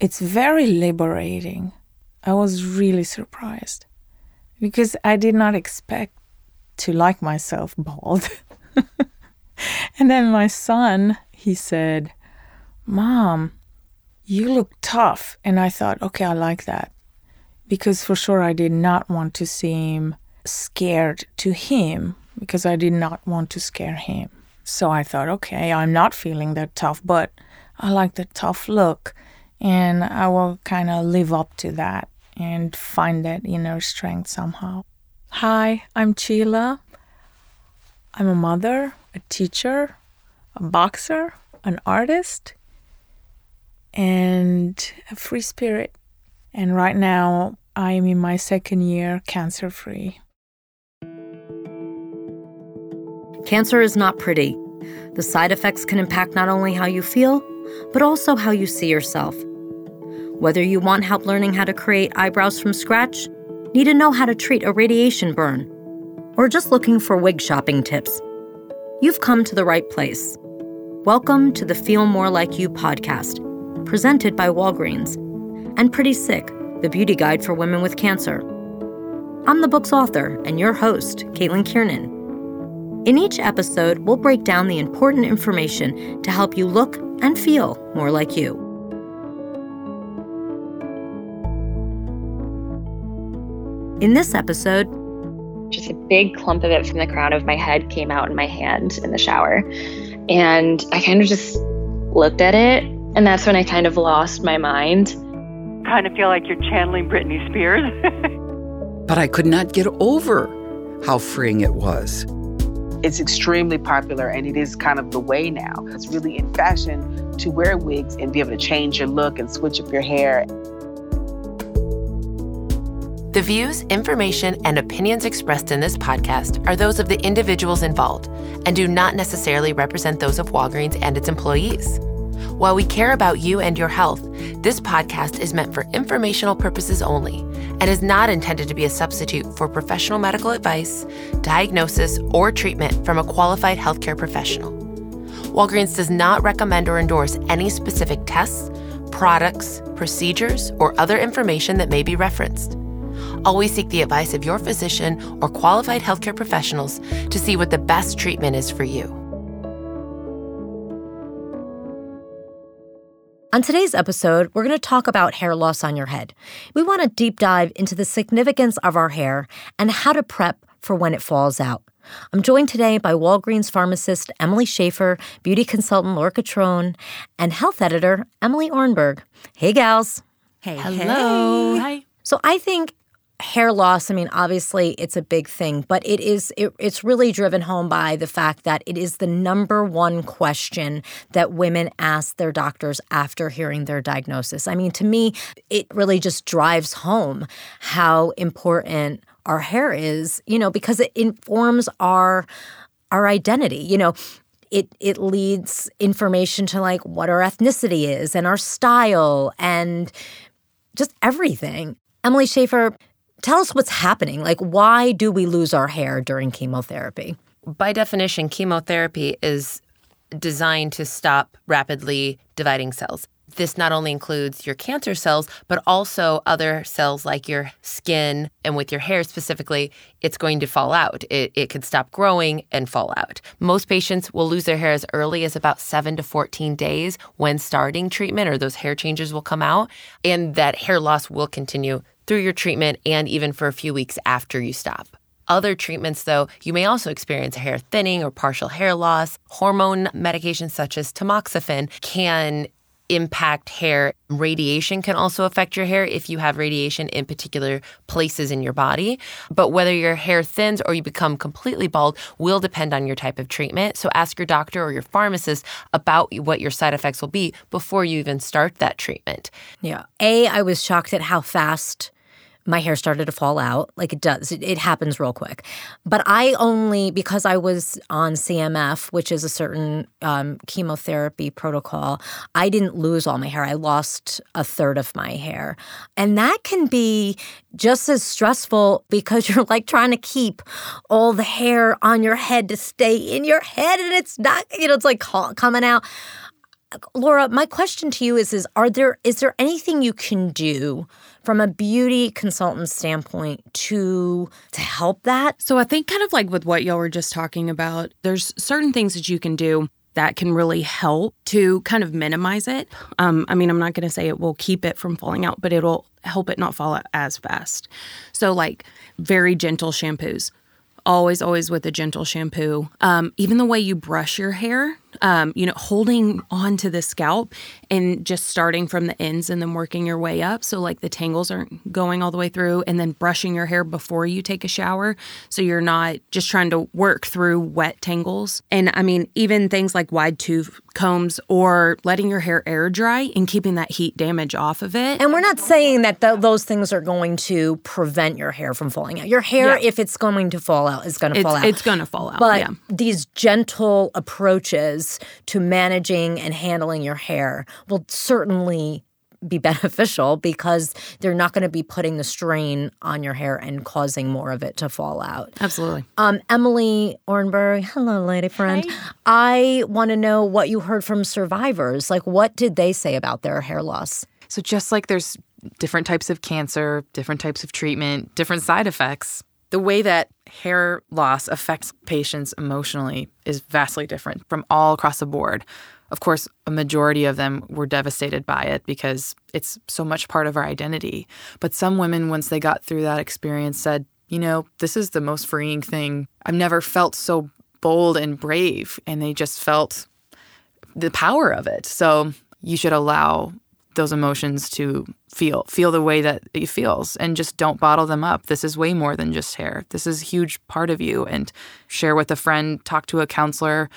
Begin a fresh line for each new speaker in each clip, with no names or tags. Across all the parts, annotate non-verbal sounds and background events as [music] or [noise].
it's very liberating. I was really surprised because I did not expect to like myself bald. [laughs] and then my son, he said, Mom, you look tough. And I thought, okay, I like that. Because for sure I did not want to seem scared to him because I did not want to scare him. So I thought, okay, I'm not feeling that tough, but I like the tough look. And I will kind of live up to that and find that inner strength somehow. Hi, I'm Sheila. I'm a mother, a teacher, a boxer, an artist, and a free spirit. And right now, I am in my second year cancer free.
Cancer is not pretty. The side effects can impact not only how you feel, but also how you see yourself. Whether you want help learning how to create eyebrows from scratch, need to know how to treat a radiation burn, or just looking for wig shopping tips, you've come to the right place. Welcome to the Feel More Like You podcast, presented by Walgreens, and Pretty Sick, the beauty guide for women with cancer. I'm the book's author and your host, Caitlin Kiernan. In each episode, we'll break down the important information to help you look and feel more like you. In this episode,
just a big clump of it from the crown of my head came out in my hand in the shower. And I kind of just looked at it, and that's when I kind of lost my mind.
Kind of feel like you're channeling Britney Spears. [laughs]
but I could not get over how freeing it was.
It's extremely popular and it is kind of the way now. It's really in fashion to wear wigs and be able to change your look and switch up your hair.
The views, information, and opinions expressed in this podcast are those of the individuals involved and do not necessarily represent those of Walgreens and its employees. While we care about you and your health, this podcast is meant for informational purposes only and is not intended to be a substitute for professional medical advice, diagnosis, or treatment from a qualified healthcare professional. Walgreens does not recommend or endorse any specific tests, products, procedures, or other information that may be referenced. Always seek the advice of your physician or qualified healthcare professionals to see what the best treatment is for you.
On today's episode, we're going to talk about hair loss on your head. We want to deep dive into the significance of our hair and how to prep for when it falls out. I'm joined today by Walgreens pharmacist Emily Schaefer, beauty consultant Laura Catrone, and health editor Emily Ornberg. Hey, gals.
Hey.
Hello.
Hey. Hi.
So I think hair loss i mean obviously it's a big thing but it is it, it's really driven home by the fact that it is the number one question that women ask their doctors after hearing their diagnosis. I mean to me it really just drives home how important our hair is you know because it informs our our identity you know. It it leads information to like what our ethnicity is and our style and just everything. Emily Schaefer, tell us what's happening. Like, why do we lose our hair during chemotherapy?
By definition, chemotherapy is designed to stop rapidly dividing cells. This not only includes your cancer cells, but also other cells like your skin and with your hair specifically, it's going to fall out. It, it could stop growing and fall out. Most patients will lose their hair as early as about 7 to 14 days when starting treatment, or those hair changes will come out. And that hair loss will continue through your treatment and even for a few weeks after you stop. Other treatments, though, you may also experience hair thinning or partial hair loss. Hormone medications such as tamoxifen can impact hair. Radiation can also affect your hair if you have radiation in particular places in your body. But whether your hair thins or you become completely bald will depend on your type of treatment. So ask your doctor or your pharmacist about what your side effects will be before you even start that treatment.
Yeah. A, I was shocked at how fast my hair started to fall out. Like it does, it, it, happens real quick. But I only, because I was on CMF, which is a certain um, chemotherapy protocol, I didn't lose all my hair. I lost a third of my hair. And that can be just as stressful because [laughs] you're like trying to keep all the hair on your head to stay in your head and it's not, you know, it's like coming out. Laura, my question to you is is are there is there anything you can do from a beauty consultant standpoint to to help that?
So I think kind of like with what y'all were just talking about, there's certain things that you can do that can really help to kind of minimize it. Um, I mean, I'm not going to say it will keep it from falling out, but it'll help it not fall out as fast. So, like very gentle shampoos, always, always with a gentle shampoo. Um, even the way you brush your hair, um, you know, holding on to the scalp and just starting from the ends and then working your way up. So, like the tangles aren't going all the way through, and then brushing your hair before you take a shower. So, you're not just trying to work through wet tangles. And I mean, even things like wide tooth combs or letting your hair air dry and keeping that heat damage off of it.
And we're not saying that th- those things are going to prevent your hair from falling out. Your hair,
Yeah.
if it's going to fall out, is going to fall out.
it's going to fall out.
But
yeah.
these gentle approaches to managing and handling your hair will certainly be [laughs] beneficial because they're not going to be putting the strain on your hair and causing more of it to fall out.
Absolutely.
Um, Emily Ornberg, hello, lady friend. I want to know what you heard from survivors. Like, what did they say about their hair loss?
So just like there's different types of cancer, different types of treatment, different side effects, the way that hair loss affects patients emotionally is vastly different from all across the board. Of course, a majority of them were devastated by it because it's so much part of our identity. But some women, once they got through that experience, said, you know, this is the most freeing thing. I've never felt so bold and brave. And they just felt the power of it. So you should allow those emotions to feel feel the way that it feels and just don't bottle them up. This is way more than just hair. This is a huge part of you. And share with a friend talk to a counselor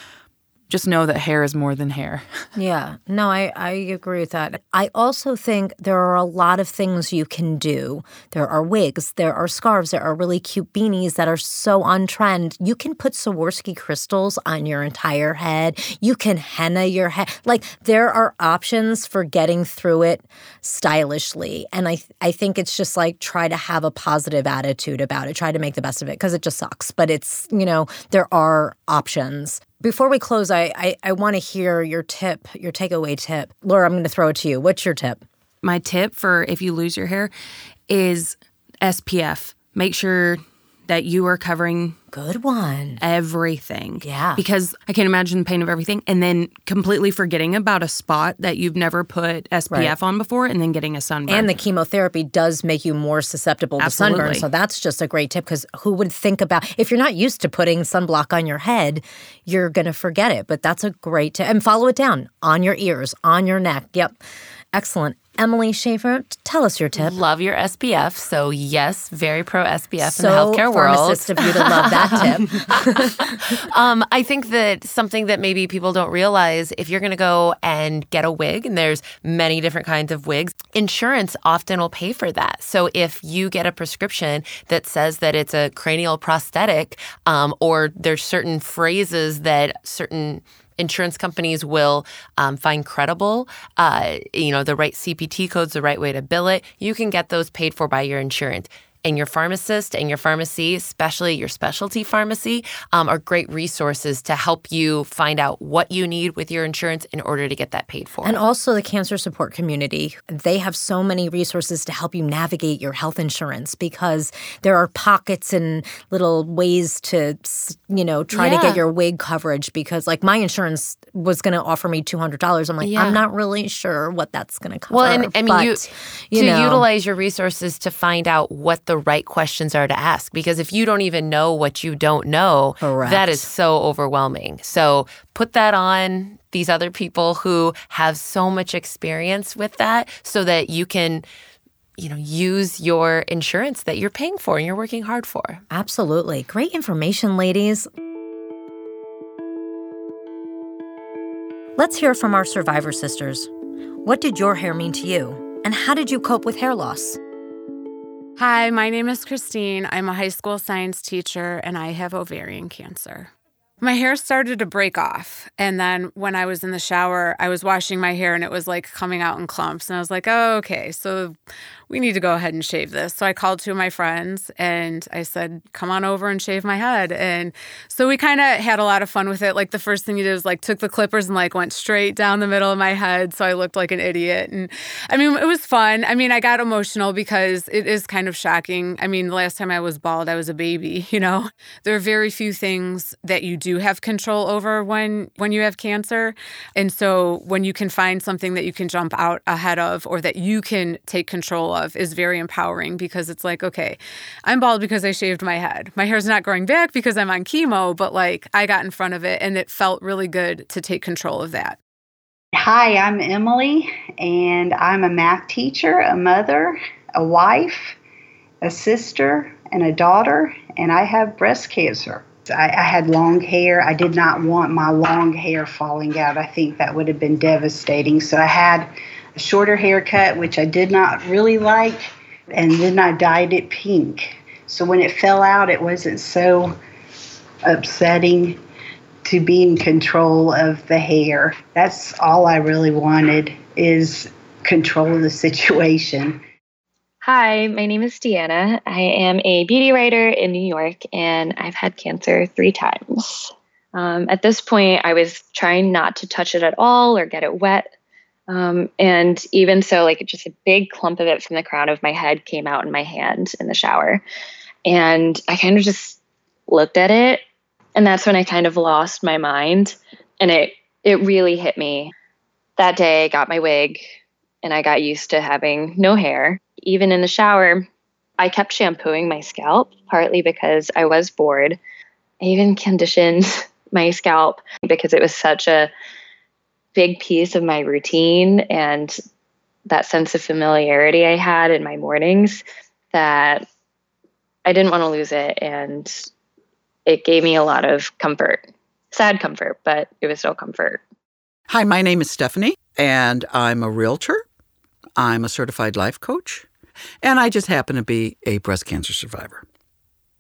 just know that hair is more than hair [laughs]
Yeah, no, I, I agree with that. I also think there are a lot of things you can do. There are wigs, there are scarves, there are really cute beanies that are so on trend. You can put Swarovski crystals on your entire head. You can henna your head. Like there are options for getting through it stylishly. And I I think it's just like try to have a positive attitude about it. Try to make the best of it because it just sucks. But it's, you know, there are options. Before we close, I I, I want to hear your tip, your takeaway tip. Laura, I'm going to throw it to you. What's your tip?
my tip for if you lose your hair is SPF. Make sure that you are covering
Good one.
everything.
Yeah.
Because I can't imagine the pain of everything and then completely forgetting about a spot that you've never put SPF
Right.
on before and then getting a sunburn.
And the chemotherapy does make you more susceptible to sunburn. So that's just a great tip because who would think about if you're not used to putting sunblock on your head, you're going to forget it. But that's a great tip. And follow it down on your ears, on your neck. Yep. Excellent. Emily Schaefer, tell us your tip.
Love your SPF. So, yes, very pro SPF
so
in the healthcare world.
pharmacist of you to love that tip. [laughs]
Um, I think that something that maybe people don't realize if you're going to go and get a wig, and there's many different kinds of wigs, insurance often will pay for that. So if you get a prescription that says that it's a cranial prosthetic, um, or there's certain phrases that certain insurance companies will um, find credible, uh, you know, the right CPT codes, the right way to bill it, you can get those paid for by your insurance. And your pharmacist and your pharmacy, especially your specialty pharmacy, um, are great resources to help you find out what you need with your insurance in order to get that paid for.
And also the cancer support community. They have so many resources to help you navigate your health insurance because there are pockets and little ways to, you know, try to get your wig coverage because like my insurance was going to offer me $200. I'm like,
Yeah.
I'm not really sure what that's going to cover.
Well, and I mean, you,
but, you
to
know,
utilize your resources to find out what the right questions are to ask. Because if you don't even know what you don't know,
Correct.
that is so overwhelming. So put that on these other people who have so much experience with that so that you can you know use your insurance that you're paying for and you're working hard for
Absolutely. Great information, ladies. Let's hear from our survivor sisters. What did your hair mean to you? And how did you cope with hair loss?
Hi, my name is Christine. I'm a high school science teacher and I have ovarian cancer. My hair started to break off. And then when I was in the shower, I was washing my hair and it was like coming out in clumps. And I was like, oh, okay, so we need to go ahead and shave this. So I called two of my friends and I said, come on over and shave my head. And so we kind of had a lot of fun with it. Like the first thing you did was like took the clippers and like went straight down the middle of my head. So I looked like an idiot. And I mean, it was fun. I mean, I got emotional because it is kind of shocking. I mean, the last time I was bald, I was a baby, [laughs] you know? There are very few things that you do have control over when when you have cancer. And so when you can find something that you can jump out ahead of or that you can take control of is very empowering because it's like, okay, I'm bald because I shaved my head. My hair's not growing back because I'm on chemo, but like I got in front of it and it felt really good to take control of that.
Hi, I'm Emily, and I'm a math teacher, a mother, a wife, a sister, and a daughter, and I have breast cancer. I, I, had long hair. I did not want my long hair falling out. I think that would have been devastating. So I had a shorter haircut, which I did not really like, and then I dyed it pink. So when it fell out, it wasn't so upsetting to be in control of the hair. That's all I really wanted is control of the situation.
Hi, my name is Deanna. I am a beauty writer in New York and I've had cancer three times. Um, at this point, I was trying not to touch it at all or get it wet. Um, and even so, like just a big clump of it from the crown of my head came out in my hand in the shower. And I kind of just looked at it. And that's when I kind of lost my mind. And it, it really hit me. That day, I got my wig and I got used to having no hair. Even in the shower, I kept shampooing my scalp, partly because I was bored. I even conditioned [laughs] my scalp because it was such a big piece of my routine and that sense of familiarity I had in my mornings that I didn't want to lose it. And it gave me a lot of comfort, sad comfort, but it was still comfort.
Hi, my name is Stephanie, and I'm a realtor. I'm a certified life coach, and I just happen to be a breast cancer survivor.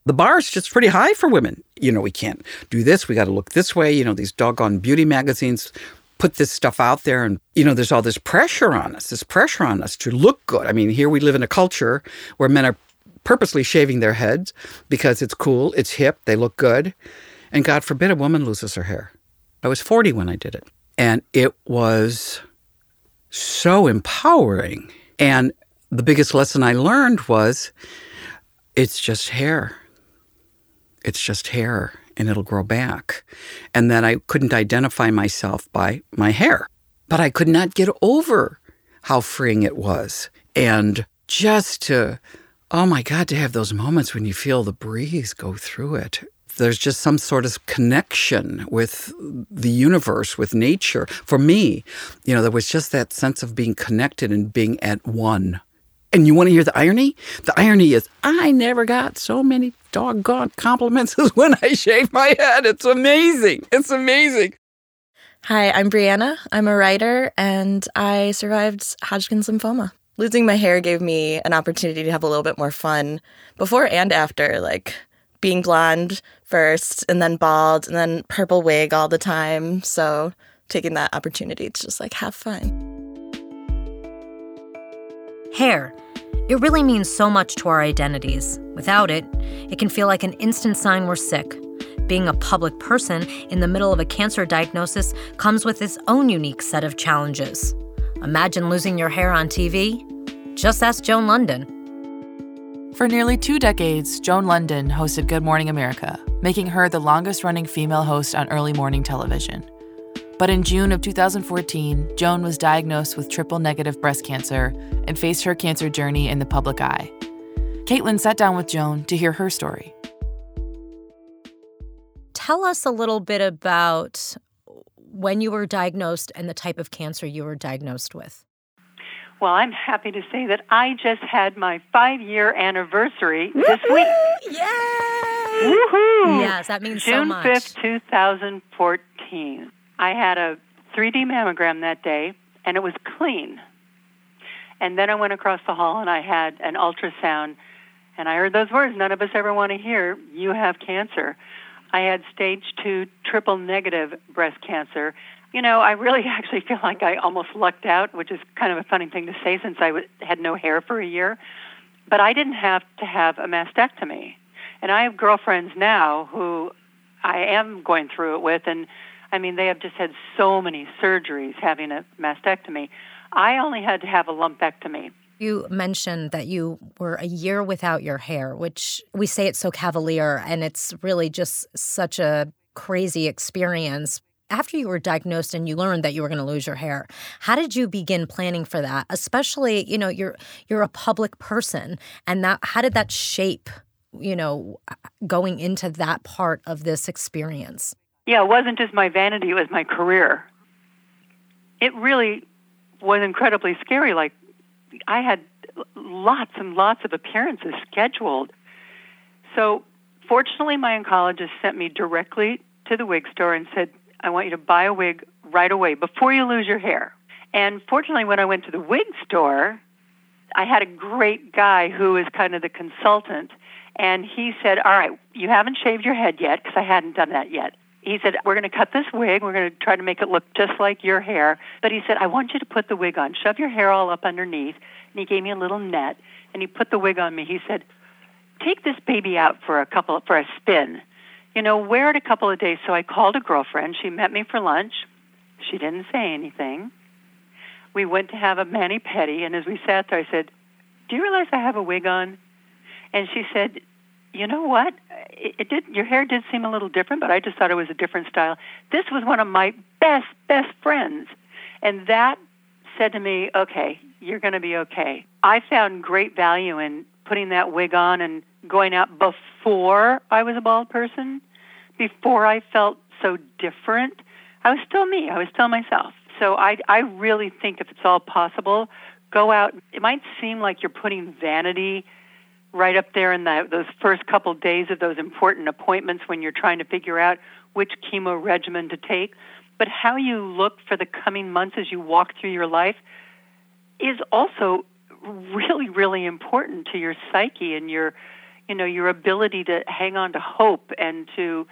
The bar is just pretty high for women. You know, we can't do this, we got to look this way. You know, these doggone beauty magazines put this stuff out there and you know there's all this pressure on us this pressure on us to look good i mean here we live in a culture where men are purposely shaving their heads because it's cool it's hip they look good and god forbid a woman loses her hair i was 40 when i did it and it was so empowering and the biggest lesson i learned was it's just hair it's just hair and it'll grow back. And that I couldn't identify myself by my hair. But I could not get over how freeing it was. And just to, oh my God, to have those moments when you feel the breeze go through it. There's just some sort of connection with the universe, with nature. For me, you know, there was just that sense of being connected and being at one and you want to hear the irony? The irony is, I never got so many doggone compliments [laughs] as when I shaved my head. It's amazing. It's amazing.
Hi, I'm Brianna. I'm a writer and I survived Hodgkin's lymphoma. Losing my hair gave me an opportunity to have a little bit more fun before and after, like being blonde first and then bald and then purple wig all the time. So taking that opportunity to just like have fun.
Hair. It really means so much to our identities. Without it, it can feel like an instant sign we're sick. Being a public person in the middle of a cancer diagnosis comes with its own unique set of challenges. Imagine losing your hair on TV? Just ask Joan Lunden.
For nearly two decades, Joan Lunden hosted Good Morning America, making her the longest running female host on early morning television. But in June of 2014, Joan was diagnosed with triple negative breast cancer and faced her cancer journey in the public eye. Caitlin sat down with Joan to hear her story.
Tell us a little bit about when you were diagnosed and the type of cancer you were diagnosed with.
Well, I'm happy to say that I just had my five year anniversary Woo-hoo! this week.
Yay!
Woohoo!
Yes, that means
June
so much.
5th, 2014. I had a 3D mammogram that day, and it was clean. And then I went across the hall and I had an ultrasound, and I heard those words none of us ever want to hear you have cancer. I had stage two triple negative breast cancer. You know, I really [laughs] actually feel like I almost lucked out, which is kind of a funny thing to say since I had no hair for a year. But I didn't have to have a mastectomy. And I have girlfriends now who I am going through it with, and I mean, they have just had so many surgeries having a mastectomy. I only had to have a lumpectomy.
You mentioned that you were a year without your hair, which we say it's so cavalier and it's really just such a crazy experience. After you were diagnosed and you learned that you were going to lose your hair, how did you begin planning for that? Especially, you know, you're you're a public person and that how did that shape, you know, going into that part of this experience?
Yeah, it wasn't just my vanity, it was my career. It really was incredibly scary. Like, I had lots and lots of appearances scheduled. So, fortunately, my oncologist sent me directly to the wig store and said, I want you to buy a wig right away before you lose your hair. And fortunately, when I went to the wig store, I had a great guy who was kind of the consultant. And he said, All right, you haven't shaved your head yet, because I hadn't done that yet he said, We're going to cut this wig. We're going to try to make it look just like your hair. But he said, I want you to put the wig on. Shove your hair all up underneath. And he gave me a little net and he put the wig on me. He said, Take this baby out for a couple for a spin. You know, wear it a couple of days. So I called a girlfriend. She met me for lunch. She didn't say anything. We went to have a mani pedi, and as we sat there, I said, "Do you realize I have a wig on?" And she said, you know what? It, it did. Your hair did seem a little different, but I just thought it was a different style. This was one of my best best friends, and that said to me, "Okay, you're going to be okay." I found great value in putting that wig on and going out before I was a bald person, before I felt so different. I was still me. I was still myself. So I I really think if it's all possible, go out. It might seem like you're putting vanity right up there in the, those first couple days of those important appointments when you're trying to figure out which chemo regimen to take. But how you look for the coming months as you walk through your life is also really, really important to your psyche and your, you know, your ability to hang on to hope and to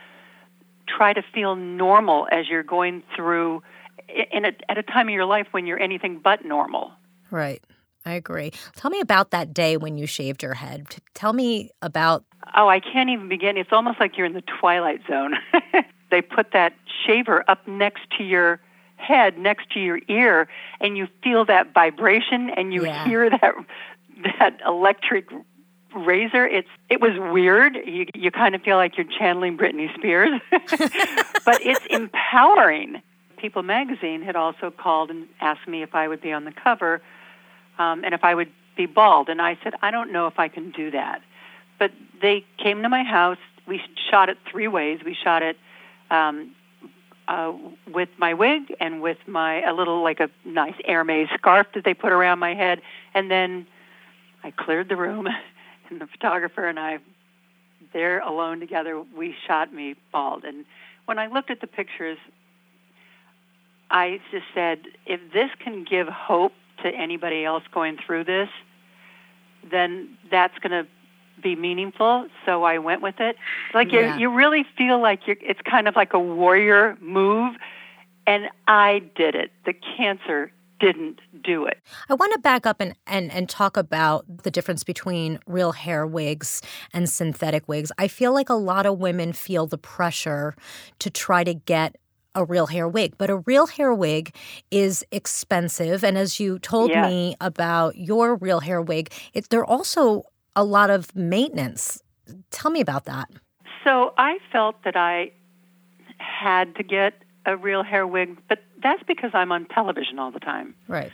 try to feel normal as you're going through in a, at a time of your life when you're anything but normal.
Right. I agree. Tell me about that day when you shaved your head. Tell me about.
Oh, I can't even begin. It's almost like you're in the twilight zone. [laughs] they put that shaver up next to your head, next to your ear, and you feel that vibration and you yeah. hear that that electric razor. It's it was weird. You you kind of feel like you're channeling Britney Spears, [laughs] but it's empowering. People magazine had also called and asked me if I would be on the cover um, and if I would be bald. And I said, I don't know if I can do that. But they came to my house. We shot it three ways. We shot it um, uh, with my wig and with my a little like a nice Hermes scarf that they put around my head, and then I cleared the room, [laughs] and the photographer and I, there alone together, we shot me bald. And when I looked at the pictures, I just said, if this can give hope to anybody else going through this, then that's going to be meaningful. So I went with it. Like yeah. you, you really feel like you're, it's kind of like a warrior move, and I did it. The cancer didn't do it.
I want to back up and, and, and talk about the difference between real hair wigs and synthetic wigs. I feel like a lot of women feel the pressure to try to get a real hair wig, but a real hair wig is expensive. And as you told yeah. me about your real hair wig, it, there are also a lot of maintenance. Tell me about that.
So I felt that I had to get a real hair wig, but that's because I'm on television all the time.
Right.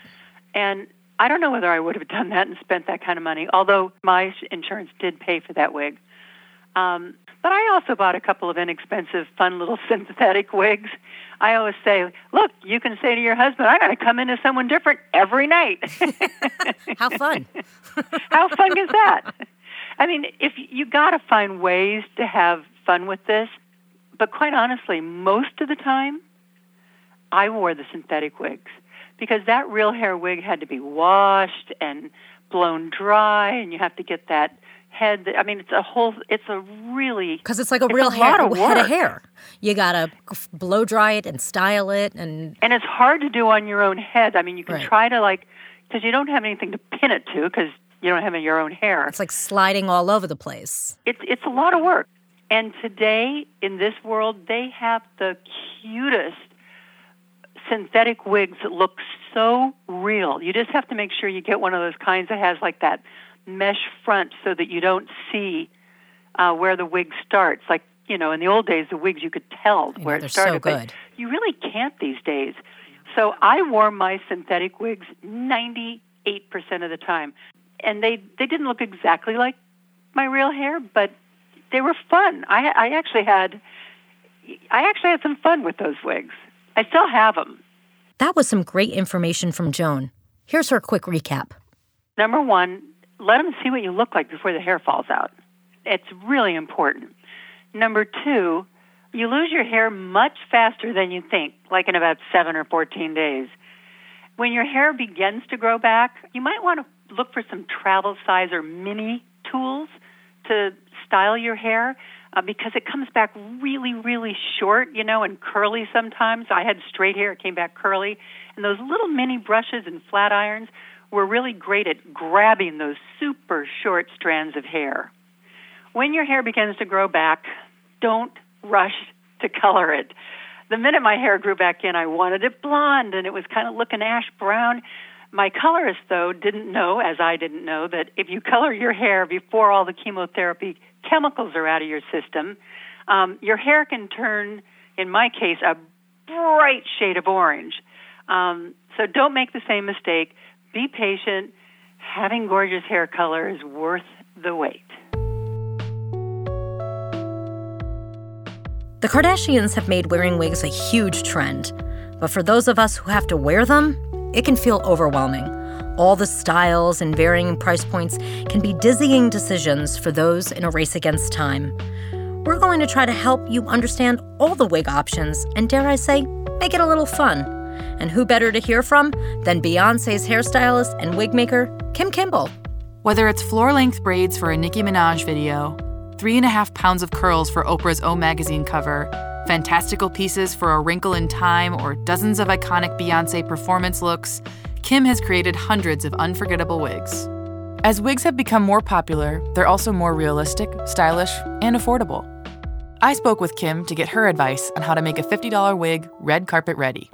And I don't know whether I would have done that and spent that kind of money, although my insurance did pay for that wig. Um, but I also bought a couple of inexpensive, fun little [laughs] synthetic wigs. I always say, look, you can say to your husband, I got to come in as someone different every night. [laughs]
How fun. [laughs]
How fun is that? I mean, if you got to find ways to have fun with this, but quite honestly, most of the time, I wore the synthetic wigs because that real hair wig had to be washed and blown dry, and you have to get that head. I mean, it's a whole. It's a really
because it's like a
it's
real
a
hair,
of [laughs]
head of hair. You gotta blow dry it and style it, and
and it's hard to do on your own head. I mean, you can
Right.
try to like because you don't have anything to pin it to because you don't have your own hair.
it's like sliding all over the place.
It's it's a lot of work. And today in this world, they have the cutest synthetic wigs that look so real. You just have to make sure you get one of those kinds that has like that mesh front so that you don't see uh, where the wig starts. Like you know, in the old days, the wigs you could tell
know,
where
they're
it
so
started.
good.
But you really can't these days. So I wore my synthetic wigs 98% of the time. And they, they didn't look exactly like my real hair, but they were fun. I, I actually had I actually had some fun with those wigs. I still have them.
That was some great information from Joan. Here's her quick recap.
Number one, let them see what you look like before the hair falls out. It's really important. Number two, you lose your hair much faster than you think, like in about seven or 14 days. When your hair begins to grow back, you might want to look for some travel size or mini tools to style your hair uh, because it comes back really, really short, you know, and curly sometimes. I had straight hair, it came back curly. And those little mini brushes and flat irons were really great at grabbing those super short strands of hair. When your hair begins to grow back, don't rush to color it. The minute my hair grew back in, I wanted it blonde and it was kind of looking ash brown. My colorist, though, didn't know, as I didn't know, that if you color your hair before all the chemotherapy chemicals are out of your system, um, your hair can turn, in my case, a bright shade of orange. Um, so don't make the same mistake. Be patient. Having gorgeous hair color is worth the wait.
The Kardashians have made wearing wigs a huge trend, but for those of us who have to wear them, it can feel overwhelming. All the styles and varying price points can be dizzying decisions for those in a race against time. We're going to try to help you understand all the wig options and, dare I say, make it a little fun. And who better to hear from than Beyonce's hairstylist and wig maker, Kim Kimble?
Whether it's floor length braids for a Nicki Minaj video, three and a half pounds of curls for Oprah's O Magazine cover, fantastical pieces for A Wrinkle in Time, or dozens of iconic Beyonce performance looks, Kim has created hundreds of unforgettable wigs. As wigs have become more popular, they're also more realistic, stylish, and affordable. I spoke with Kim to get her advice on how to make a $50 wig red carpet ready.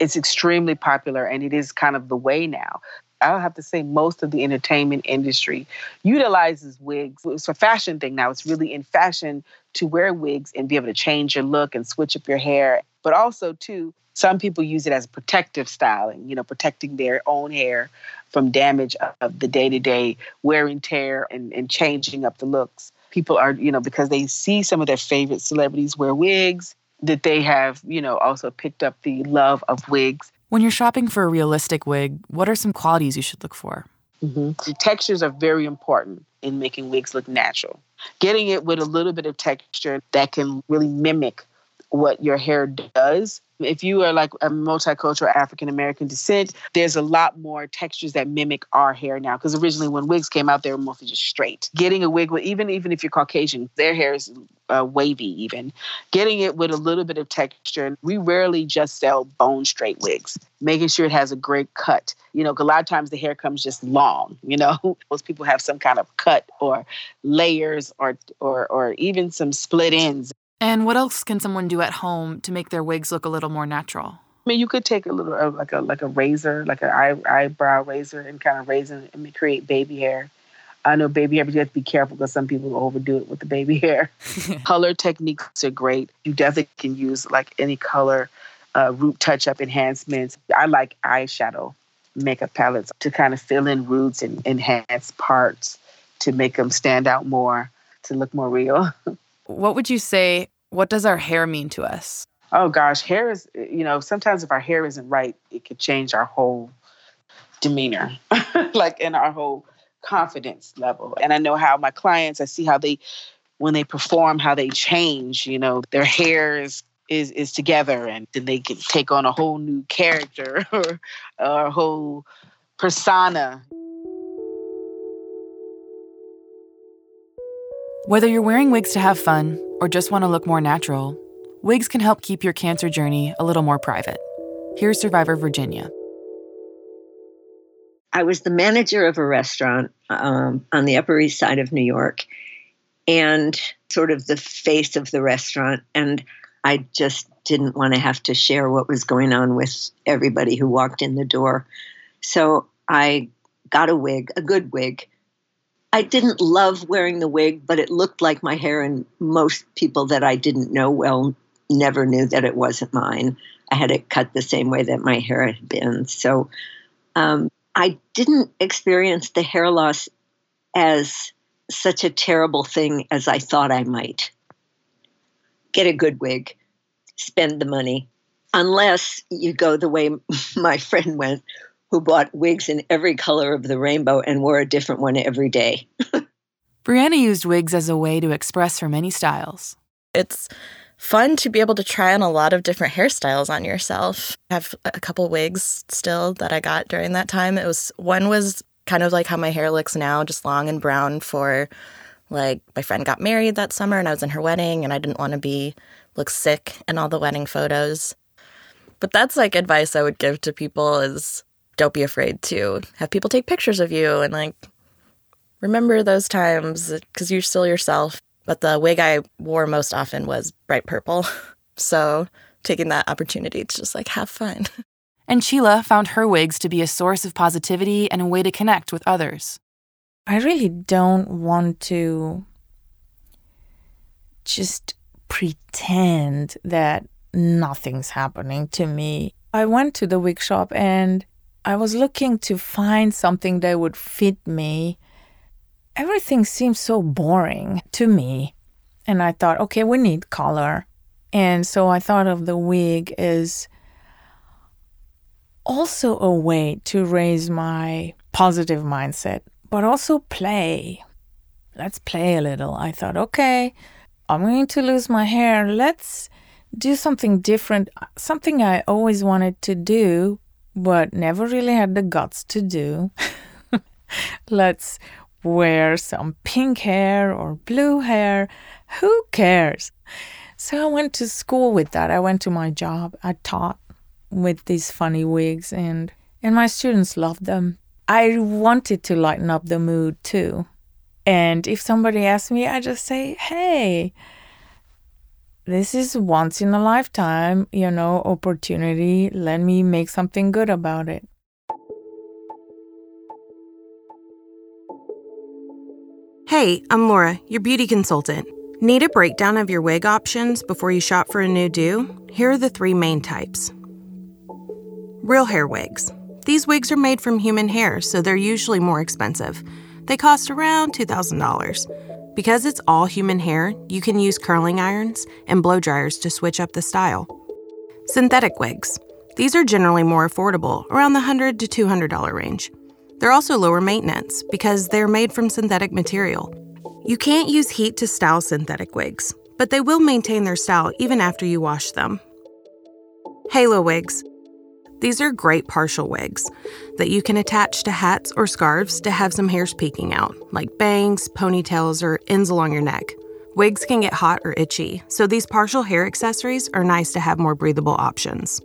It's extremely popular and it is kind of the way now. I'll have to say most of the entertainment industry utilizes wigs. It's a fashion thing now. It's really in fashion to wear wigs and be able to change your look and switch up your hair. But also, too, some people use it as protective styling, you know, protecting their own hair from damage of the day to day wear and tear and, and changing up the looks. People are, you know, because they see some of their favorite celebrities wear wigs, that they have, you know, also picked up the love of wigs.
When you're shopping for a realistic wig, what are some qualities you should look for?
Mm-hmm. The textures are very important in making wigs look natural. Getting it with a little bit of texture that can really mimic what your hair does. If you are like a multicultural African American descent, there's a lot more textures that mimic our hair now. Because originally, when wigs came out, they were mostly just straight. Getting a wig with even even if you're Caucasian, their hair is uh, wavy. Even getting it with a little bit of texture. We rarely just sell bone straight wigs. Making sure it has a great cut. You know, a lot of times the hair comes just long. You know, [laughs] most people have some kind of cut or layers or or or even some split ends.
And what else can someone do at home to make their wigs look a little more natural?
I mean, you could take a little uh, like a like a razor, like an eye, eyebrow razor, and kind of raise it and create baby hair. I know baby hair, but you have to be careful because some people overdo it with the baby [laughs] hair. [laughs] color techniques are great. You definitely can use like any color, uh, root touch up enhancements. I like eyeshadow makeup palettes to kind of fill in roots and enhance parts to make them stand out more, to look more real. [laughs]
What would you say? What does our hair mean to us?
Oh gosh, hair is, eh, you know, sometimes if our hair isn't right, it could change our whole demeanor, [laughs] like in our whole confidence level. And I know how my clients, I see how they, when they perform, how they change, you know, their hair is is is together and then they can take on a whole new character or, [laughs] or a whole persona.
Whether you're wearing wigs to have fun or just want to look more natural, wigs can help keep your cancer journey a little more private. Here's survivor Virginia.
I was the manager of a restaurant um, on the Upper East Side of New York and sort of the face of the restaurant. And I just didn't want to have to share what was going on with everybody who walked in the door. So I got a wig, a good wig. I didn't love wearing the wig, but it looked like my hair, and most people that I didn't know well never knew that it wasn't mine. I had it cut the same way that my hair had been. So um, I didn't experience the hair loss as such a terrible thing as I thought I might. Get a good wig, spend the money, unless you go the way [laughs] my friend went, who bought wigs in every color of the rainbow and wore a different one every day. [laughs]
Brianna used wigs as a way to express her many styles.
It's fun to be able to try on a lot of different hairstyles on yourself. I have a couple wigs still that I got during that time. It was one was kind of like how my hair looks now, just long and brown for like my friend got married that summer and I was in her wedding and I didn't want to be look sick in all the wedding photos. But that's like advice I would give to people is don't be afraid to have people take pictures of you and like remember those times because you're still yourself. But the wig I wore most often was bright purple. [laughs] So taking that opportunity to just like have fun. [laughs]
And Sheila found her wigs to be a source of positivity and a way to connect with others.
I really don't want to just pretend that nothing's happening to me. I went to the wig shop and I was looking to find something that would fit me. Everything seemed so boring to me. And I thought, okay, we need color. And so I thought of the wig as also a way to raise my positive mindset, but also play. Let's play a little. I thought, okay, I'm going to lose my hair. Let's do something different, something I always wanted to do, but never really had the guts to do. [laughs] Let's wear some pink hair or blue hair. Who cares? So I went to school with that. I went to my job. I taught with these funny wigs and and my students loved them. I wanted to lighten up the mood too. And if somebody asked me, I just say, "Hey, this is once in a lifetime, you know, opportunity. Let me make something good about it."
Hey, I'm Laura, your beauty consultant. Need a breakdown of your wig options before you shop for a new do? Here are the three main types. Real hair wigs. These wigs are made from human hair, so they're usually more expensive. They cost around $2,000. Because it's all human hair, you can use curling irons and blow dryers to switch up the style. Synthetic wigs. These are generally more affordable, around the 100 to $200 range. They're also lower maintenance because they're made from synthetic material. You can't use heat to style synthetic wigs, but they will maintain their style even after you wash them. Halo wigs. These are great partial wigs that you can attach to hats or scarves to have some hairs peeking out, like bangs, ponytails, or ends along your neck. Wigs can get hot or itchy, so these partial hair accessories are nice to have more breathable options.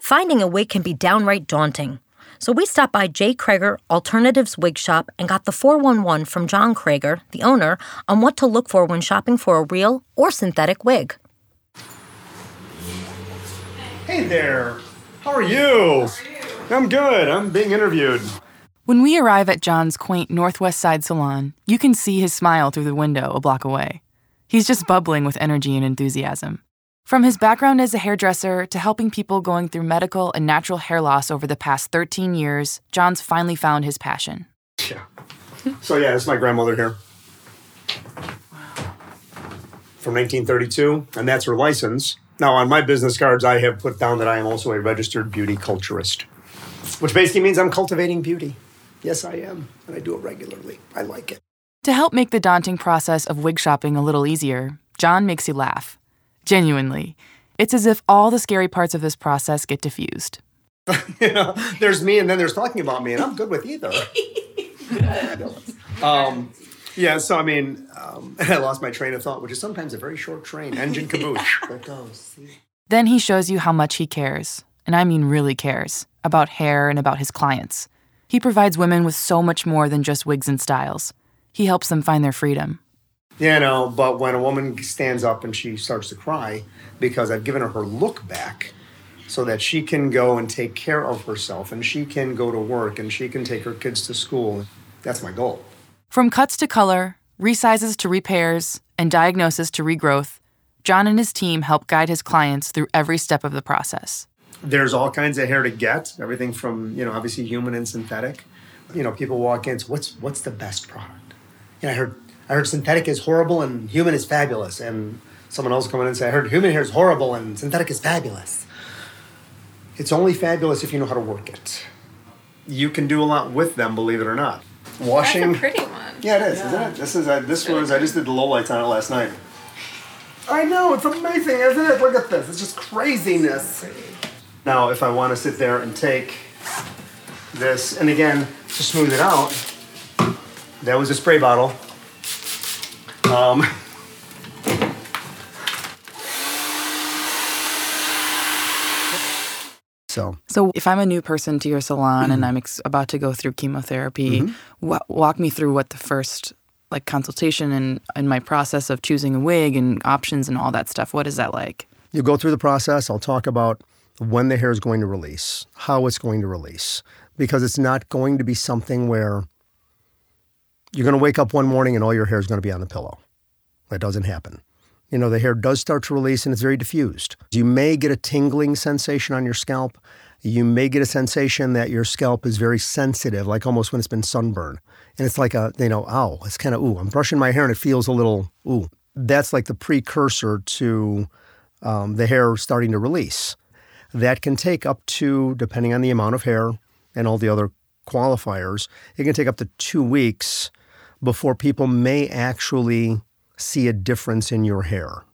Finding a wig can be downright daunting. So we stopped by Jay Krager Alternatives Wig Shop and got the 411 from John Krager, the owner, on what to look for when shopping for a real or synthetic wig.
Hey there. How are you? I'm good. I'm being interviewed.
When we arrive at John's quaint Northwest Side salon, you can see his smile through the window a block away. He's just bubbling with energy and enthusiasm. From his background as a hairdresser to helping people going through medical and natural hair loss over the past 13 years, John's finally found his passion.
Yeah. So, yeah, is my grandmother here. Wow. From 1932, and that's her license. Now, on my business cards, I have put down that I am also a registered beauty culturist, which basically means I'm cultivating beauty. Yes, I am, and I do it regularly. I like it.
To help make the daunting process of wig shopping a little easier, John makes you laugh. Genuinely. It's as if all the scary parts of this process get diffused. [laughs]
you know, there's me, and then there's talking about me, and I'm good with either. [laughs] um, yeah, so I mean, um, [laughs] I lost my train of thought, which is sometimes a very short train, engine caboose. That goes.
Then he shows you how much he cares, and I mean really cares, about hair and about his clients. He provides women with so much more than just wigs and styles. He helps them find their freedom.
You know, but when a woman stands up and she starts to cry because I've given her her look back so that she can go and take care of herself and she can go to work and she can take her kids to school, that's my goal.
From cuts to color, resizes to repairs, and diagnosis to regrowth, John and his team help guide his clients through every step of the process.
There's all kinds of hair to get, everything from, you know, obviously human and synthetic. You know, people walk in, so what's what's the best product? You know, I heard I heard synthetic is horrible and human is fabulous. And someone else come in and say, I heard human hair is horrible and synthetic is fabulous. It's only fabulous if you know how to work it. You can do a lot with them, believe it or not. Washing.
That's a pretty one.
Yeah, it is, yeah. isn't it? This is uh, this was I just did the low lights on it last night. I know it's amazing, isn't it? Look at this. It's just craziness. Now, if I want to sit there and take this, and again to smooth it out, that was a spray bottle. Um, So,
so if I'm a new person to your salon and I'm ex- about to go through chemotherapy,
Mm-hmm.
wa- walk me through what the first like consultation and and my process of choosing a wig and options and all that stuff. What is that like?
You go through the process. I'll talk about when the hair is going to release, how it's going to release, because it's not going to be something where you're going to wake up one morning and all your hair is going to be on the pillow. That doesn't happen. You know, the hair does start to release and it's very diffused. You may get a tingling sensation on your scalp. You may get a sensation that your scalp is very sensitive, like almost when it's been sunburned. And it's like a, you know, ow, it's kind of, ooh, I'm brushing my hair and it feels a little, ooh. That's like the precursor to um, the hair starting to release. That can take up to, depending on the amount of hair and all the other qualifiers, it can take up to two weeks before people may actually see a difference in your hair.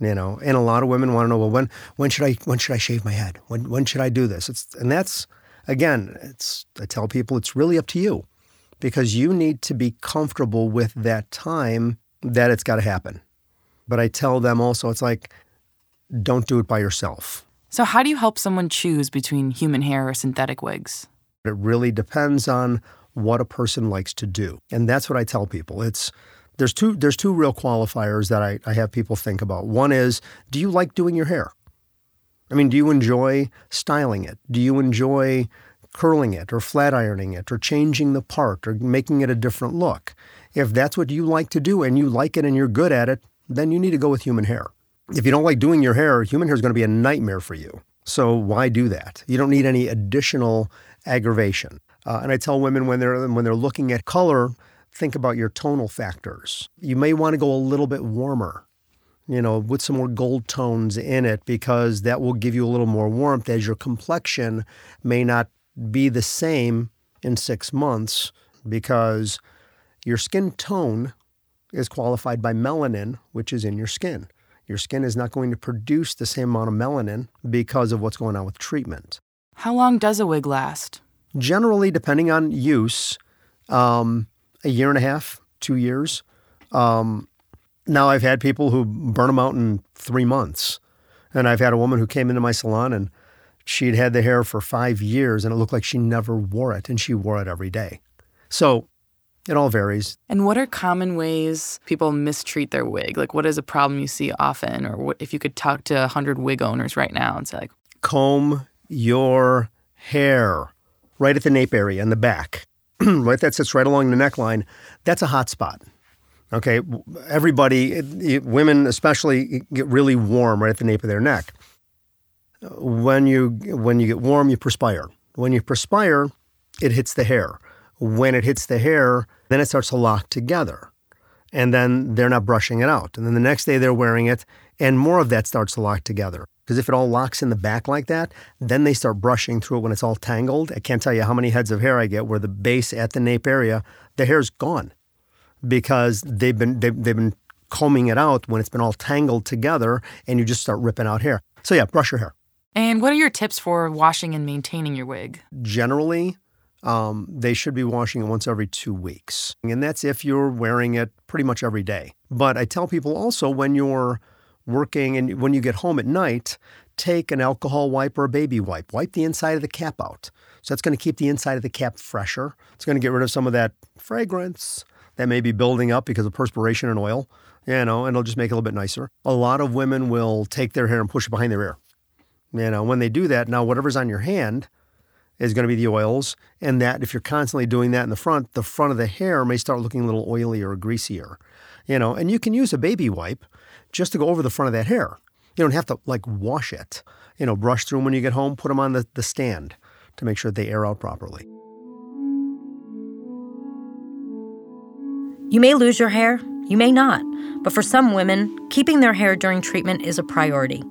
You know, and a lot of women want to know, well, when when should I when should I shave my head? When when should I do this? It's and that's again, it's I tell people it's really up to you because you need to be comfortable with that time that it's got to happen. But I tell them also, it's like, don't do it by yourself.
So how do you help someone choose between human hair or synthetic wigs?
It really depends on what a person likes to do. And that's what I tell people. It's there's two there's two real qualifiers that I, I have people think about. One is, do you like doing your hair? I mean, do you enjoy styling it? Do you enjoy curling it or flat ironing it or changing the part or making it a different look? If that's what you like to do and you like it and you're good at it, then you need to go with human hair. If you don't like doing your hair, human hair is going to be a nightmare for you. So why do that? You don't need any additional aggravation. Uh, and I tell women when they're when they're looking at color, think about your tonal factors. You may want to go a little bit warmer, you know, with some more gold tones in it because that will give you a little more warmth as your complexion may not be the same in 6 months because your skin tone is qualified by melanin, which is in your skin. Your skin is not going to produce the same amount of melanin because of what's going on with treatment.
How long does a wig last?
Generally, depending on use, um, a year and a half, two years. Um, now, I've had people who burn them out in three months. And I've had a woman who came into my salon and she'd had the hair for five years and it looked like she never wore it and she wore it every day. So it all varies.
And what are common ways people mistreat their wig? Like, what is a problem you see often? Or what, if you could talk to 100 wig owners right now and say, like,
comb your hair right at the nape area in the back, [clears throat] right? That sits right along the neckline. That's a hot spot. Okay, everybody, eh, it- it- women especially, eh, get really warm right at the nape of their neck. When you when you get warm, you perspire. When you perspire, it hits the hair. When it hits the hair, then it starts to lock together, and then they're not brushing it out. And then the next day they're wearing it, and more of that starts to lock together. Because if it all locks in the back like that, then they start brushing through it when it's all tangled. I can't tell you how many heads of hair I get where the base at the nape area, the hair's gone because they've been they've, they've been combing it out when it's been all tangled together, and you just start ripping out hair. So yeah, brush your hair.
And what are your tips for washing and maintaining your wig?
Generally, um, they should be washing it once every two weeks. And that's if you're wearing it pretty much every day. But I tell people also when you're working and when you get home at night, take an alcohol wipe or a baby wipe. Wipe the inside of the cap out. So that's going to keep the inside of the cap fresher. It's going to get rid of some of that fragrance that may be building up because of perspiration and oil, you know, and it'll just make it a little bit nicer. A lot of women will take their hair and push it behind their ear. You know, when they do that, now whatever's on your hand is going to be the oils. And that if you're constantly doing that in the front, the front of the hair may start looking a little oily or greasier. You know, and you can use a baby wipe just to go over the front of that hair. You don't have to like wash it. You know, brush through them when you get home, put them on the, the stand to make sure they air out properly.
You may lose your hair, you may not, but for some women, keeping their hair during treatment is a priority.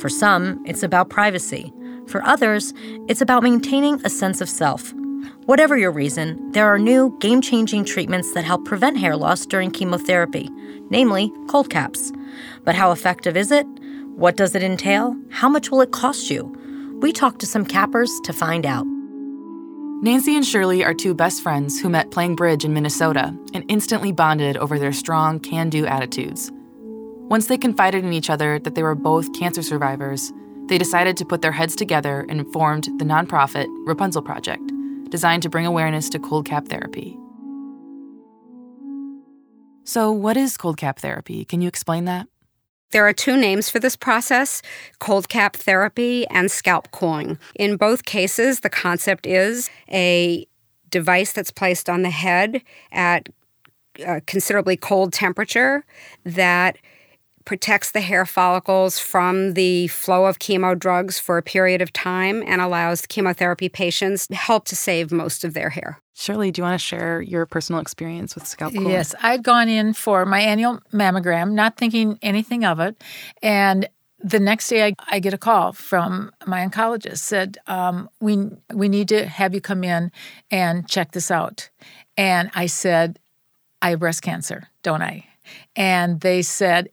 For some, it's about privacy. For others, it's about maintaining a sense of self. Whatever your reason, there are new, game changing treatments that help prevent hair loss during chemotherapy, namely cold caps. But how effective is it? What does it entail? How much will it cost you? We talked to some cappers to find out.
Nancy and Shirley are two best friends who met playing bridge in Minnesota and instantly bonded over their strong can do attitudes. Once they confided in each other that they were both cancer survivors, they decided to put their heads together and formed the nonprofit Rapunzel Project, designed to bring awareness to cold cap therapy. So, what is cold cap therapy? Can you explain that?
There are two names for this process cold cap therapy and scalp cooling. In both cases, the concept is a device that's placed on the head at a considerably cold temperature that protects the hair follicles from the flow of chemo drugs for a period of time and allows chemotherapy patients help to save most of their hair.
Shirley, do you want to share your personal experience with scalp cooling?
Yes, I'd gone in for my annual mammogram, not thinking anything of it. And the next day, I, I get a call from my oncologist. Said um, we we need to have you come in and check this out. And I said, I have breast cancer, don't I? And they said,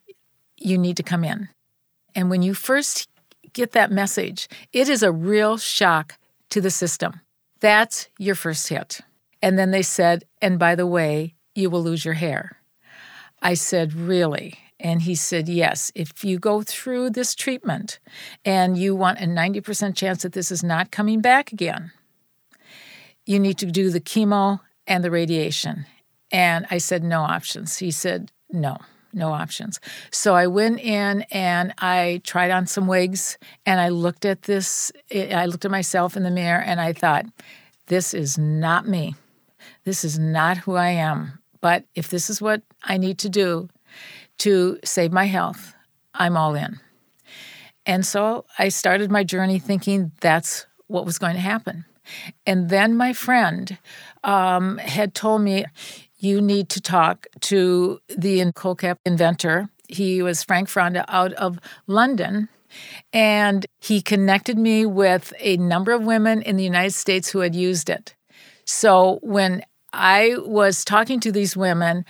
you need to come in. And when you first get that message, it is a real shock to the system. That's your first hit. And then they said, and by the way, you will lose your hair. I said, really? And he said, yes. If you go through this treatment and you want a 90% chance that this is not coming back again, you need to do the chemo and the radiation. And I said, no options. He said, no no options. So I went in and I tried on some wigs and I looked at this. I looked at myself in the mirror and I thought, this is not me. This is not who I am. But if this is what I need to do to save my health, I'm all in. And so I started my journey thinking that's what was going to happen. And then my friend um, had told me, you need to talk to the cold cap inventor. He was Frank Fronda out of London. And he connected me with a number of women in the United States who had used it. So when I was talking to these women,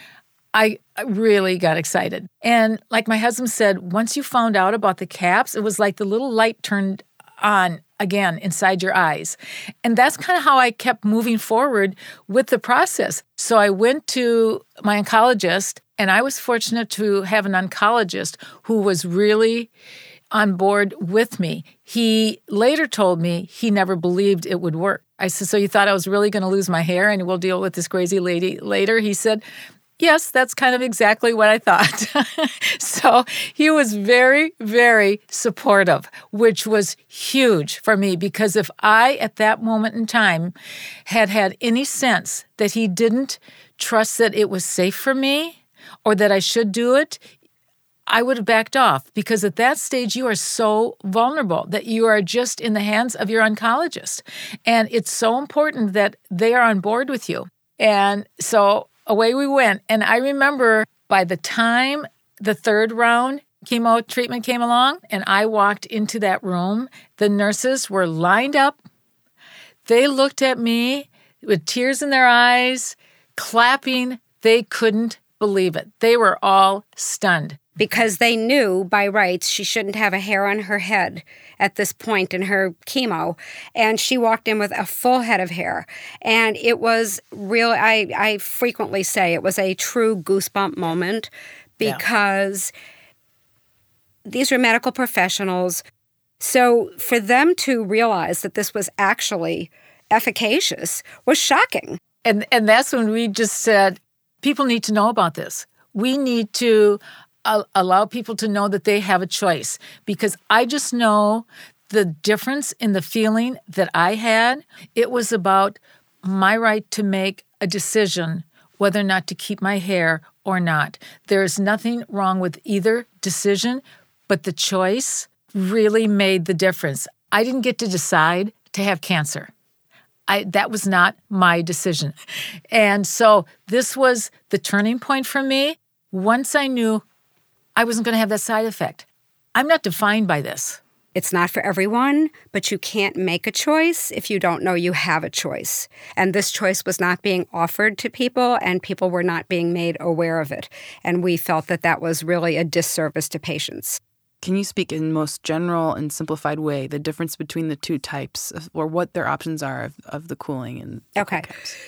I really got excited. And like my husband said, once you found out about the caps, it was like the little light turned on again inside your eyes. And that's kind of how I kept moving forward with the process. So I went to my oncologist, and I was fortunate to have an oncologist who was really on board with me. He later told me he never believed it would work. I said, So you thought I was really going to lose my hair and we'll deal with this crazy lady later? He said, Yes, that's kind of exactly what I thought. [laughs] so he was very, very supportive, which was huge for me because if I, at that moment in time, had had any sense that he didn't trust that it was safe for me or that I should do it, I would have backed off because at that stage you are so vulnerable that you are just in the hands of your oncologist. And it's so important that they are on board with you. And so away we went. And I remember by the time the third round chemo treatment came along and I walked into that room, the nurses were lined up. They looked at me with tears in their eyes, clapping. They couldn't believe it. They were all stunned.
Because they knew by rights she shouldn't have a hair on her head at this point in her chemo. And she walked in with a full head of hair. And it was real, I, I frequently say it was a true goosebump moment because yeah. these were medical professionals. So for them to realize that this was actually efficacious was shocking.
And, and that's when we just said, people need to know about this. We need to allow people to know that they have a choice because I just know the difference in the feeling that I had. It was about my right to make a decision whether or not to keep my hair or not. There's nothing wrong with either decision, but the choice really made the difference. I didn't get to decide to have cancer. I, that was not my decision. And so this was the turning point for me. Once I knew I wasn't going to have that side effect. I'm not defined by this.
It's not for everyone, but you can't make a choice if you don't know you have a choice. And this choice was not being offered to people, and people were not being made aware of it. And we felt that that was really a disservice to patients.
Can you speak in most general and simplified way the difference between the two types of, or what their options are of, of the cooling and
Okay.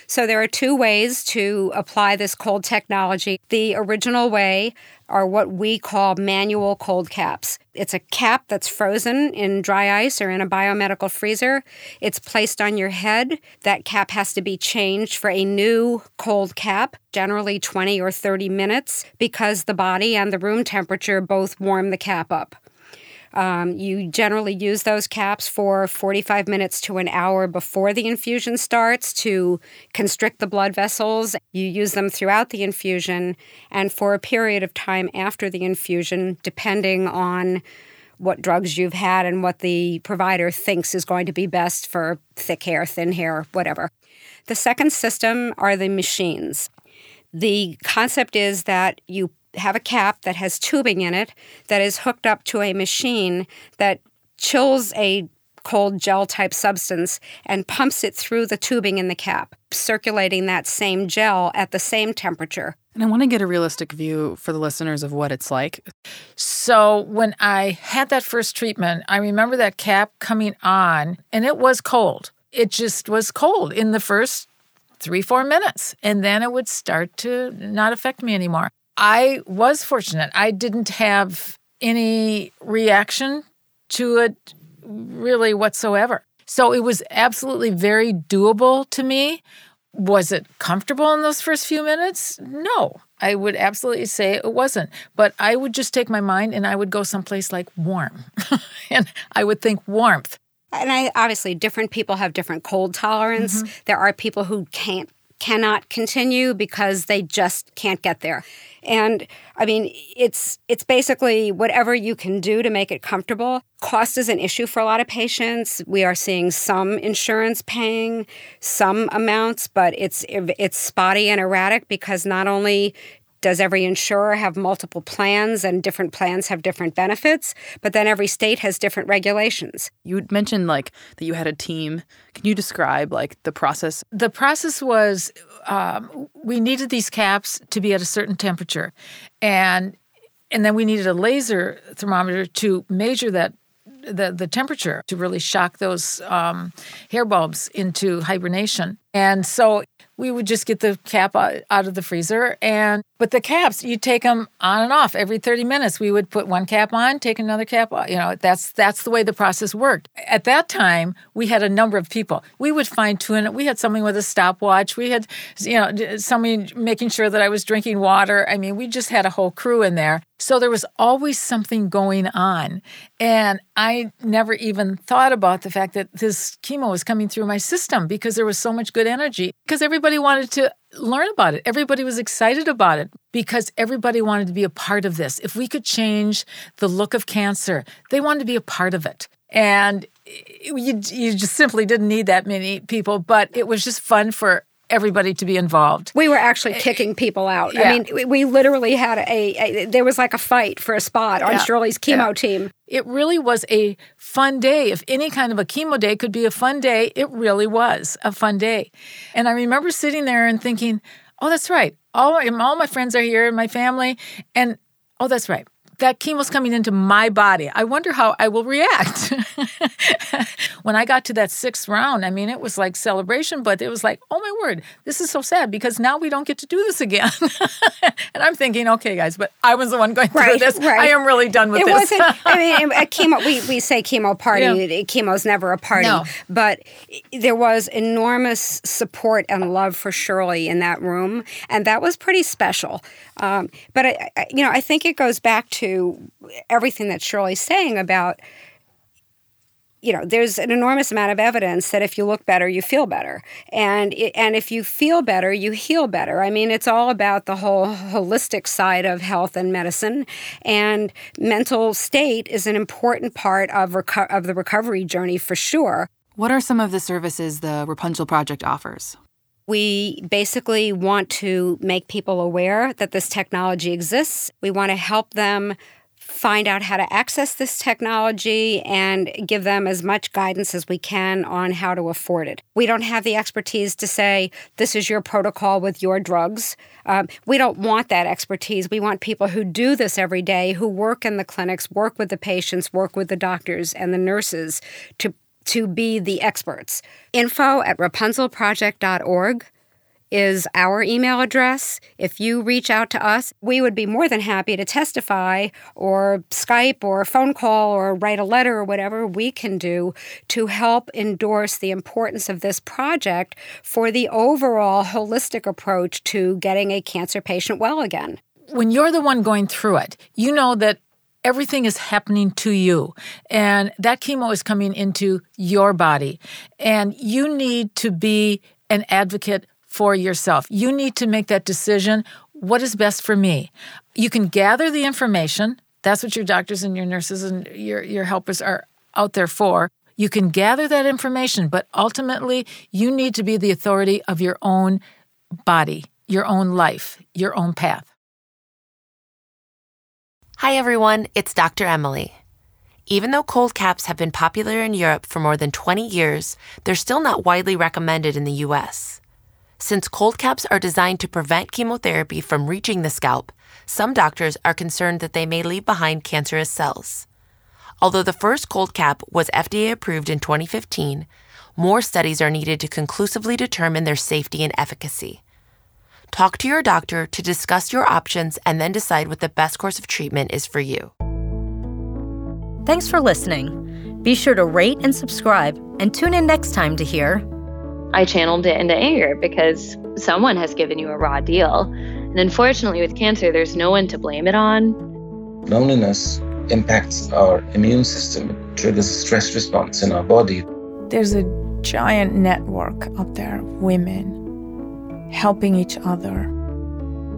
So there are two ways to apply this cold technology. The original way are what we call manual cold caps. It's a cap that's frozen in dry ice or in a biomedical freezer. It's placed on your head. That cap has to be changed for a new cold cap, generally 20 or 30 minutes, because the body and the room temperature both warm the cap up. Um, you generally use those caps for 45 minutes to an hour before the infusion starts to constrict the blood vessels. You use them throughout the infusion and for a period of time after the infusion, depending on what drugs you've had and what the provider thinks is going to be best for thick hair, thin hair, whatever. The second system are the machines. The concept is that you have a cap that has tubing in it that is hooked up to a machine that chills a cold gel type substance and pumps it through the tubing in the cap, circulating that same gel at the same temperature.
And I want to get a realistic view for the listeners of what it's like.
So, when I had that first treatment, I remember that cap coming on and it was cold. It just was cold in the first three, four minutes. And then it would start to not affect me anymore. I was fortunate. I didn't have any reaction to it really whatsoever. So it was absolutely very doable to me. Was it comfortable in those first few minutes? No, I would absolutely say it wasn't. But I would just take my mind and I would go someplace like warm. [laughs] and I would think warmth.
And I obviously different people have different cold tolerance. Mm-hmm. There are people who can't cannot continue because they just can't get there. And I mean, it's it's basically whatever you can do to make it comfortable. Cost is an issue for a lot of patients. We are seeing some insurance paying some amounts, but it's it's spotty and erratic because not only does every insurer have multiple plans and different plans have different benefits? But then every state has different regulations.
You mentioned like that you had a team. Can you describe like the process?
The process was um, we needed these caps to be at a certain temperature and and then we needed a laser thermometer to measure that the, the temperature to really shock those um, hair bulbs into hibernation. And so we would just get the cap out, of the freezer and but the caps you take them on and off. Every 30 minutes we would put one cap on take another cap off you know that's that's the way the process worked. At that time we had a number of people. We would fine tune it. We had someone with a stopwatch. We had you know somebody making sure that i was drinking water. I mean we just had a whole crew in there. So there was always something going on. And i never even thought about the fact that this chemo was coming through my system because there was so much good energy. Because everybody wanted to learn about it. Everybody was excited about it because everybody wanted to be a part of this. If we could change the look of cancer, they wanted to be a part of it. And you, you just simply didn't need that many people, but it was just fun for everybody to be involved.
We were actually eh, kicking people out. Yeah. I mean, we, we literally had a, a, there was like a fight for a spot on yeah. Shirley's chemo yeah. team.
It really was a fun day. If any kind of a chemo day could be a fun day, it really was a fun day. And I remember sitting there and thinking, oh, that's right. All, all my friends are here and my family. And oh, that's right. That chemo's coming into my body. I wonder how I will react. [laughs] when I got to that sixth round, I mean, it was like celebration, but it was like, oh my word, this is so sad because now we don't get to do this again. [laughs] and I'm thinking, okay, guys, but I was the one going
Right,
through this.
right.
I am really done with
it
this.
wasn't. I mean, [laughs] a chemo. We, we say chemo party.
Yeah.
Chemo's never a party,
No.
but there was enormous support and love for Shirley in that room, and that was pretty special. Um, but I, I, you know, I think it goes back to everything that Shirley's saying about. You know, there's an enormous amount of evidence that if you look better, you feel better, and it, and if you feel better, you heal better. I mean, it's all about the whole holistic side of health and medicine, and mental state is an important part of reco- of the recovery journey for sure.
What are some of the services the Rapunzel Project offers?
We basically want to make people aware that this technology exists. We want to help them find out how to access this technology and give them as much guidance as we can on how to afford it. We don't have the expertise to say, this is your protocol with your drugs. Um, we don't want that expertise. We want people who do this every day, who work in the clinics, work with the patients, work with the doctors and the nurses to to be the experts. Info at rapunzelproject.org is our email address. If you reach out to us, we would be more than happy to testify or Skype or phone call or write a letter or whatever we can do to help endorse the importance of this project for the overall holistic approach to getting a cancer patient well again.
when you're the one going through it, you know that everything is happening to you and that chemo is coming into your body and you need to be an advocate for yourself. You need to make that decision what is best for me. You can gather the information. That's what your doctors and your nurses and your your helpers are out there for. You can gather that information, but ultimately you need to be the authority of your own body, your own life, your own path.
Hi, everyone. It's Dr. Emily. Even though cold caps have been popular in Europe for more than 20 years, they're still not widely recommended in the US. Since cold caps are designed to prevent chemotherapy from reaching the scalp, some doctors are concerned that they may leave behind cancerous cells. Although the first cold cap was FDA approved in 2015, more studies are needed to conclusively determine their safety and efficacy. Talk to your doctor to discuss your options and then decide what the best course of treatment is for you.
Thanks for listening. Be sure to rate and subscribe and tune in next time to hear.
I channeled it into anger because someone has given you a raw deal. And unfortunately, with cancer, there's no one to blame it on.
Loneliness impacts our immune system, it triggers a stress response in our body.
There's a giant network out there of women helping each other.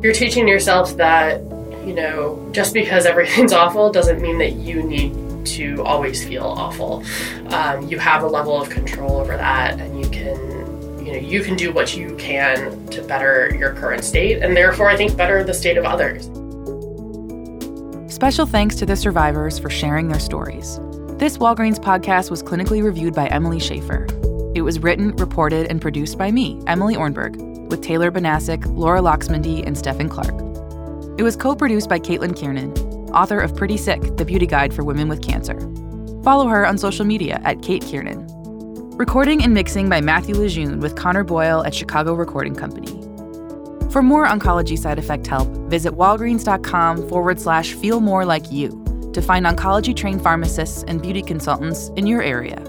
You're teaching yourself that, you know, just because everything's [laughs] awful doesn't mean that you need to always feel awful. Um, you have a level of control over that, and you can, you know, you can do what you can to better your current state, and therefore, I think, better the state of others.
Special thanks to the survivors for sharing their stories. This Walgreens podcast was clinically reviewed by Emily Schaefer. It was written, reported, and produced by me, Emily Ornberg, with Taylor Banasic, Laura Loxmandy, and Stefan Clark. It was co produced by Caitlin Kiernan, author of Pretty Sick, the beauty guide for women with cancer. Follow her on social media at Kate Kiernan. Recording and mixing by Matthew Lejeune with Connor Boyle at Chicago Recording Company. For more oncology side effect help, visit walgreens.com forward slash feel more like you to find oncology trained pharmacists and beauty consultants in your area.